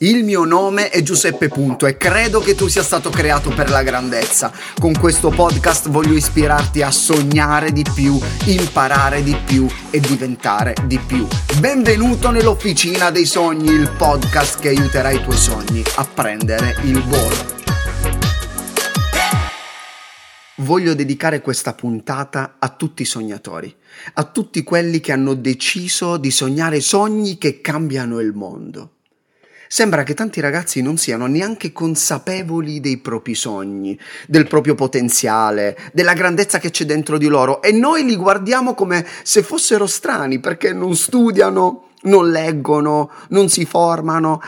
Il mio nome è Giuseppe Punto e credo che tu sia stato creato per la grandezza. Con questo podcast voglio ispirarti a sognare di più, imparare di più e diventare di più. Benvenuto nell'Officina dei Sogni, il podcast che aiuterà i tuoi sogni a prendere il volo. Voglio dedicare questa puntata a tutti i sognatori, a tutti quelli che hanno deciso di sognare sogni che cambiano il mondo. Sembra che tanti ragazzi non siano neanche consapevoli dei propri sogni, del proprio potenziale, della grandezza che c'è dentro di loro e noi li guardiamo come se fossero strani perché non studiano, non leggono, non si formano,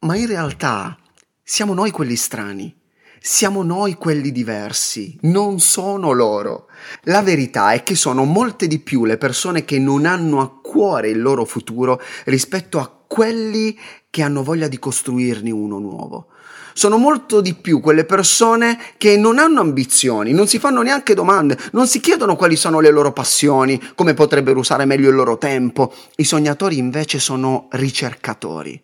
ma in realtà siamo noi quelli strani. Siamo noi quelli diversi, non sono loro. La verità è che sono molte di più le persone che non hanno a cuore il loro futuro rispetto a quelli che hanno voglia di costruirne uno nuovo. Sono molto di più quelle persone che non hanno ambizioni, non si fanno neanche domande, non si chiedono quali sono le loro passioni, come potrebbero usare meglio il loro tempo. I sognatori invece sono ricercatori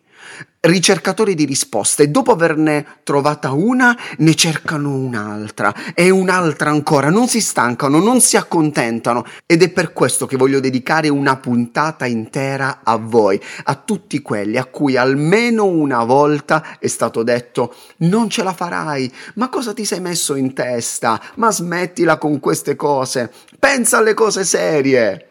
ricercatori di risposte dopo averne trovata una ne cercano un'altra e un'altra ancora, non si stancano, non si accontentano ed è per questo che voglio dedicare una puntata intera a voi, a tutti quelli a cui almeno una volta è stato detto non ce la farai, ma cosa ti sei messo in testa? Ma smettila con queste cose, pensa alle cose serie.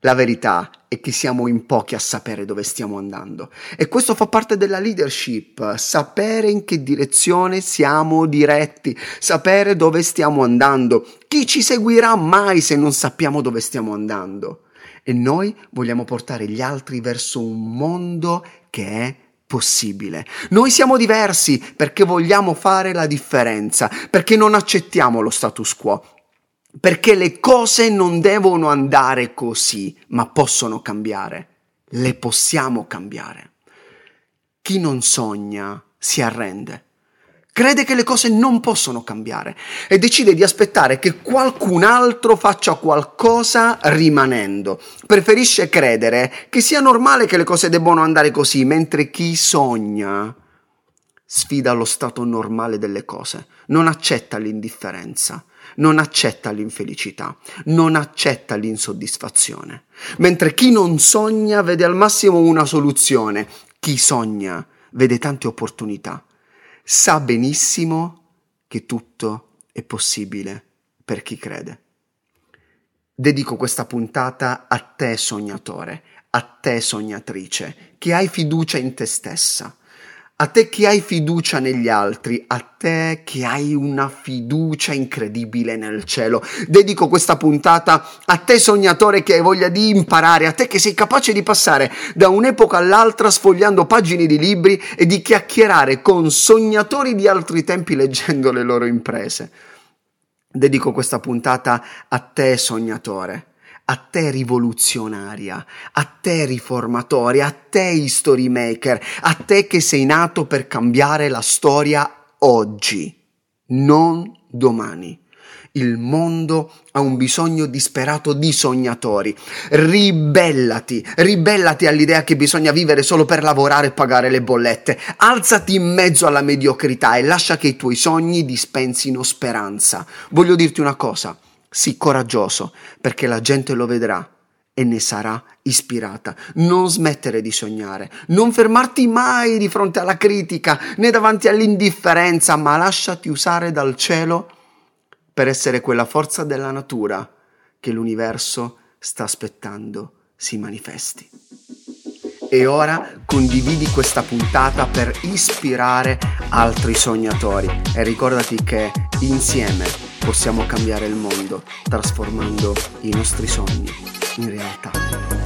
La verità è che siamo in pochi a sapere dove stiamo andando e questo fa parte della leadership, sapere in che direzione siamo diretti, sapere dove stiamo andando. Chi ci seguirà mai se non sappiamo dove stiamo andando? E noi vogliamo portare gli altri verso un mondo che è possibile. Noi siamo diversi perché vogliamo fare la differenza, perché non accettiamo lo status quo, perché le cose non devono andare così, ma possono cambiare. Le possiamo cambiare. Chi non sogna si arrende. Crede che le cose non possono cambiare e decide di aspettare che qualcun altro faccia qualcosa rimanendo. Preferisce credere che sia normale che le cose debbano andare così, mentre chi sogna sfida lo stato normale delle cose, non accetta l'indifferenza non accetta l'infelicità, non accetta l'insoddisfazione. Mentre chi non sogna vede al massimo una soluzione, chi sogna vede tante opportunità, sa benissimo che tutto è possibile per chi crede. Dedico questa puntata a te sognatore, a te sognatrice, che hai fiducia in te stessa a te che hai fiducia negli altri, a te che hai una fiducia incredibile nel cielo. Dedico questa puntata a te sognatore che hai voglia di imparare, a te che sei capace di passare da un'epoca all'altra sfogliando pagine di libri e di chiacchierare con sognatori di altri tempi leggendo le loro imprese. Dedico questa puntata a te sognatore a te rivoluzionaria, a te riformatore, a te history maker, a te che sei nato per cambiare la storia oggi, non domani. Il mondo ha un bisogno disperato di sognatori. Ribellati, ribellati all'idea che bisogna vivere solo per lavorare e pagare le bollette. Alzati in mezzo alla mediocrità e lascia che i tuoi sogni dispensino speranza. Voglio dirti una cosa Sii coraggioso, perché la gente lo vedrà e ne sarà ispirata. Non smettere di sognare, non fermarti mai di fronte alla critica né davanti all'indifferenza, ma lasciati usare dal cielo per essere quella forza della natura che l'universo sta aspettando si manifesti. E ora condividi questa puntata per ispirare altri sognatori e ricordati che insieme possiamo cambiare il mondo trasformando i nostri sogni in realtà.